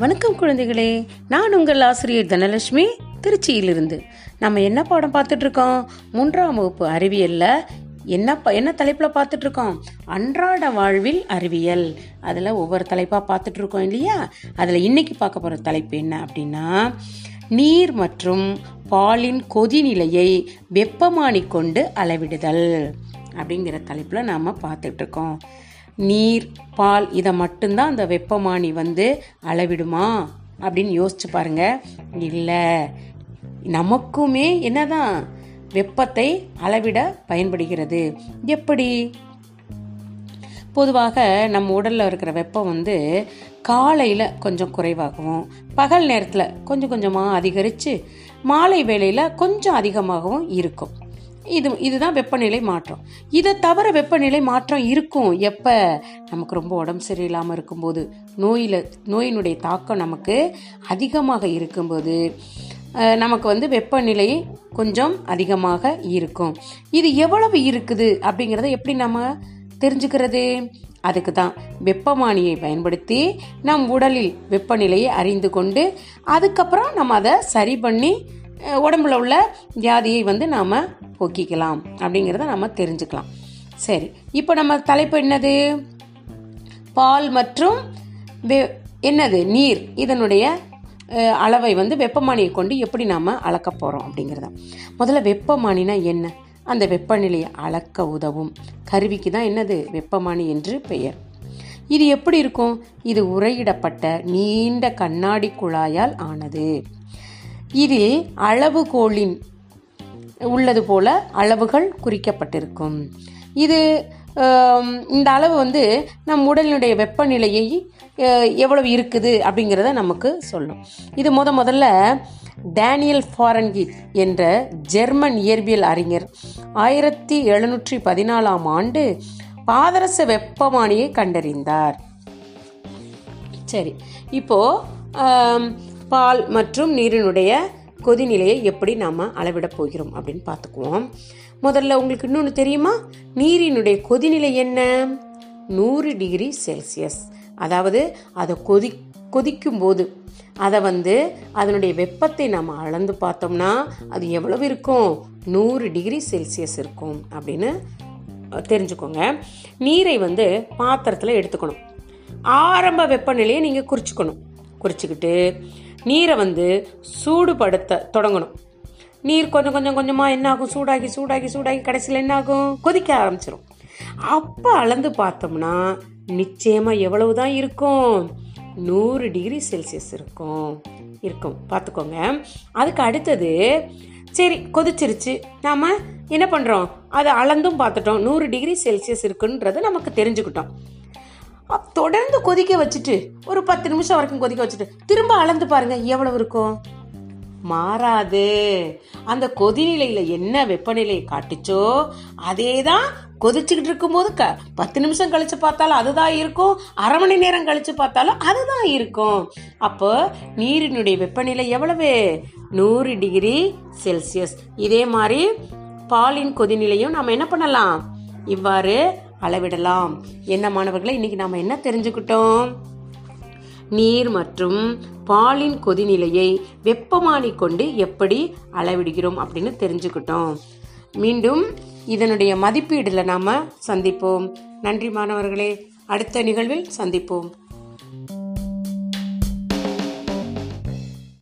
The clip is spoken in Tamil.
வணக்கம் குழந்தைகளே. நான் உங்கள் ஆசிரியர் தனலட்சுமி திருச்சியிலிருந்து. நம்ம என்ன பாடம் பார்த்துட்டு இருக்கோம் மூன்றாம் வகுப்பு அறிவியல்ல என்ன ப- என்ன தலைப்பில் பார்த்துட்டு இருக்கோம் அன்றாட வாழ்வில் அறிவியல். அதில் ஒவ்வொரு தலைப்பாக பார்த்துட்டு இருக்கோம் இல்லையா? அதில் இன்னைக்கு பார்க்க போகிற தலைப்பு என்ன அப்படின்னா நீர் மற்றும் பாலின் கொதிநிலையை வெப்பமானி கொண்டு அளவிடுதல் அப்படிங்கிற தலைப்பில் நாம் பார்த்துட்டு இருக்கோம் நீர் பால் இதை மட்டும்தான் அந்த வெப்பமானி வந்து அளவிடுமா? அப்படின்னு யோசிச்சு பாருங்க. இல்லை. நமக்குமே என்னதான் வெப்பத்தை அளவிட பயன்படுகிறது? எப்படி? பொதுவாக நம்ம உடலில் இருக்கிற வெப்பம் வந்து காலையில் கொஞ்சம் குறைவாகவும் பகல் நேரத்தில் கொஞ்சம் கொஞ்சமாக அதிகரித்து மாலை வேளையில் கொஞ்சம் அதிகமாகவும் இருக்கும். இது இதுதான் வெப்பநிலை மாற்றம். இதை தவிர வெப்பநிலை மாற்றம் இருக்கும். எப்போ? நமக்கு ரொம்ப உடம்பு சரியில்லாமல் இருக்கும்போது. நோயில் நோயினுடைய தாக்கம் நமக்கு அதிகமாக இருக்கும்போது நமக்கு வந்து வெப்பநிலை கொஞ்சம் அதிகமாக இருக்கும். இது எவ்வளவு இருக்குது அப்படிங்கிறத எப்படி நம்ம தெரிஞ்சுக்கிறது? அதுக்கு தான் வெப்பமானியை பயன்படுத்தி நம் உடலில் வெப்பநிலையை அறிந்து கொண்டு அதுக்கப்புறம் நம்ம அதை சரி பண்ணி உடம்புல உள்ள வியாதியை வந்து நாம் போக்கிக்கலாம் அப்படிங்கிறத நம்ம தெரிஞ்சுக்கலாம். சரி இப்போ நம்ம தலைப்பு என்னது? பால் மற்றும் வெ- என்னது? நீர். இதனுடைய அளவை வந்து வெப்பமானியை கொண்டு எப்படி நாம் அளக்க போகிறோம் அப்படிங்கிறத. முதல்ல வெப்பமானினா என்ன? அந்த வெப்பநிலையை அளக்க உதவும். கருவிக்கு தான் என்னது? வெப்பமானி என்று பெயர். இது எப்படி இருக்கும்? இது உரையிடப்பட்ட நீண்ட கண்ணாடி குழாயால் ஆனது. இதில் அளவுகோலின் உள்ளது போல அளவுகள் குறிக்கப்பட்டிருக்கும். இது இந்த அளவு வந்து நம் உடலினுடைய வெப்பநிலையை எவ்வளவு இருக்குது அப்படிங்கிறத நமக்கு சொல்லும். இது முத முதல்ல டேனியல் ஃபாரன்கிட் என்ற ஜெர்மன் இயற்பியல் அறிஞர் ஆயிரத்தி எழுநூற்றி பதினாலாம் ஆண்டு பாதரச வெப்பமானியை கண்டறிந்தார். சரி இப்போ பால் மற்றும் நீரினுடைய கொதிநிலையை எப்படி நாம் அளவிட போகிறோம் அப்படின்னு பார்த்துக்குவோம். முதல்ல உங்களுக்கு இன்னொன்று தெரியுமா? நீரினுடைய கொதிநிலை என்ன? நூறு டிகிரி செல்சியஸ். அதாவது அதை கொதி கொதிக்கும் போது அதை வந்து அதனுடைய வெப்பத்தை நம்ம அளந்து பார்த்தோம்னா அது எவ்வளவு இருக்கும்? நூறு டிகிரி செல்சியஸ் இருக்கும் அப்படின்னு தெரிஞ்சுக்கோங்க. நீரை வந்து பாத்திரத்தில் எடுத்துக்கணும். ஆரம்ப வெப்பநிலையை நீங்கள் குறிச்சுக்கணும். குறிச்சுக்கிட்டு நீரை வந்து சூடுபடுத்த தொடங்கணும். நீர் கொஞ்சம் கொஞ்சம் கொஞ்சமாக என்ன ஆகும் சூடாகி சூடாகி சூடாகி கடைசியில் என்ன ஆகும் கொதிக்க ஆரம்பிச்சிடும் அப்போ அளந்து பார்த்தோம்னா நிச்சயமாக எவ்வளவு தான் இருக்கும்? நூறு டிகிரி செல்சியஸ் இருக்கும். இருக்கும். பார்த்துக்கோங்க. அதுக்கு அடுத்தது சரி கொதிச்சிருச்சு. நாம் என்ன பண்ணுறோம் அதை அளந்தும் பார்த்துட்டோம். நூறு டிகிரி செல்சியஸ் இருக்குன்றது நமக்கு தெரிஞ்சுக்கிட்டோம். தொடர்ந்து கொதிக்க வச்சுட்டு ஒரு பத்து நிமிஷம் வரைக்கும் கொதிக்க வச்சுட்டு திரும்ப அளந்து பாருங்க எவ்வளவு இருக்கும்? மாறாது. அந்த கொதிநிலையில என்ன வெப்பநிலையை காட்டுச்சோ அதே தான் கொதிச்சுக்கிட்டு இருக்கும்போது க பத்து நிமிஷம் கழிச்சு பார்த்தாலும் அதுதான் இருக்கும் அரை மணி நேரம் கழிச்சு பார்த்தாலும் அதுதான் இருக்கும். அப்போ நீரினுடைய வெப்பநிலை எவ்வளவு? நூறு டிகிரி செல்சியஸ். இதே மாதிரி பாலின் கொதிநிலையும் நம்ம என்ன பண்ணலாம்? இவ்வாறு அளவிடலாம். என்ன மாணவர்களை இன்னைக்கு நாம என்ன தெரிஞ்சுக்கிட்டோம்? நீர் மற்றும் பாலின் கொதிநிலையை வெப்பமானி கொண்டு எப்படி அளவிடுகிறோம் அப்படின்னு தெரிஞ்சுக்கிட்டோம். மீண்டும் இதனுடைய மதிப்பீடுல நாம சந்திப்போம். நன்றி மாணவர்களே. அடுத்த நிகழ்வில் சந்திப்போம்.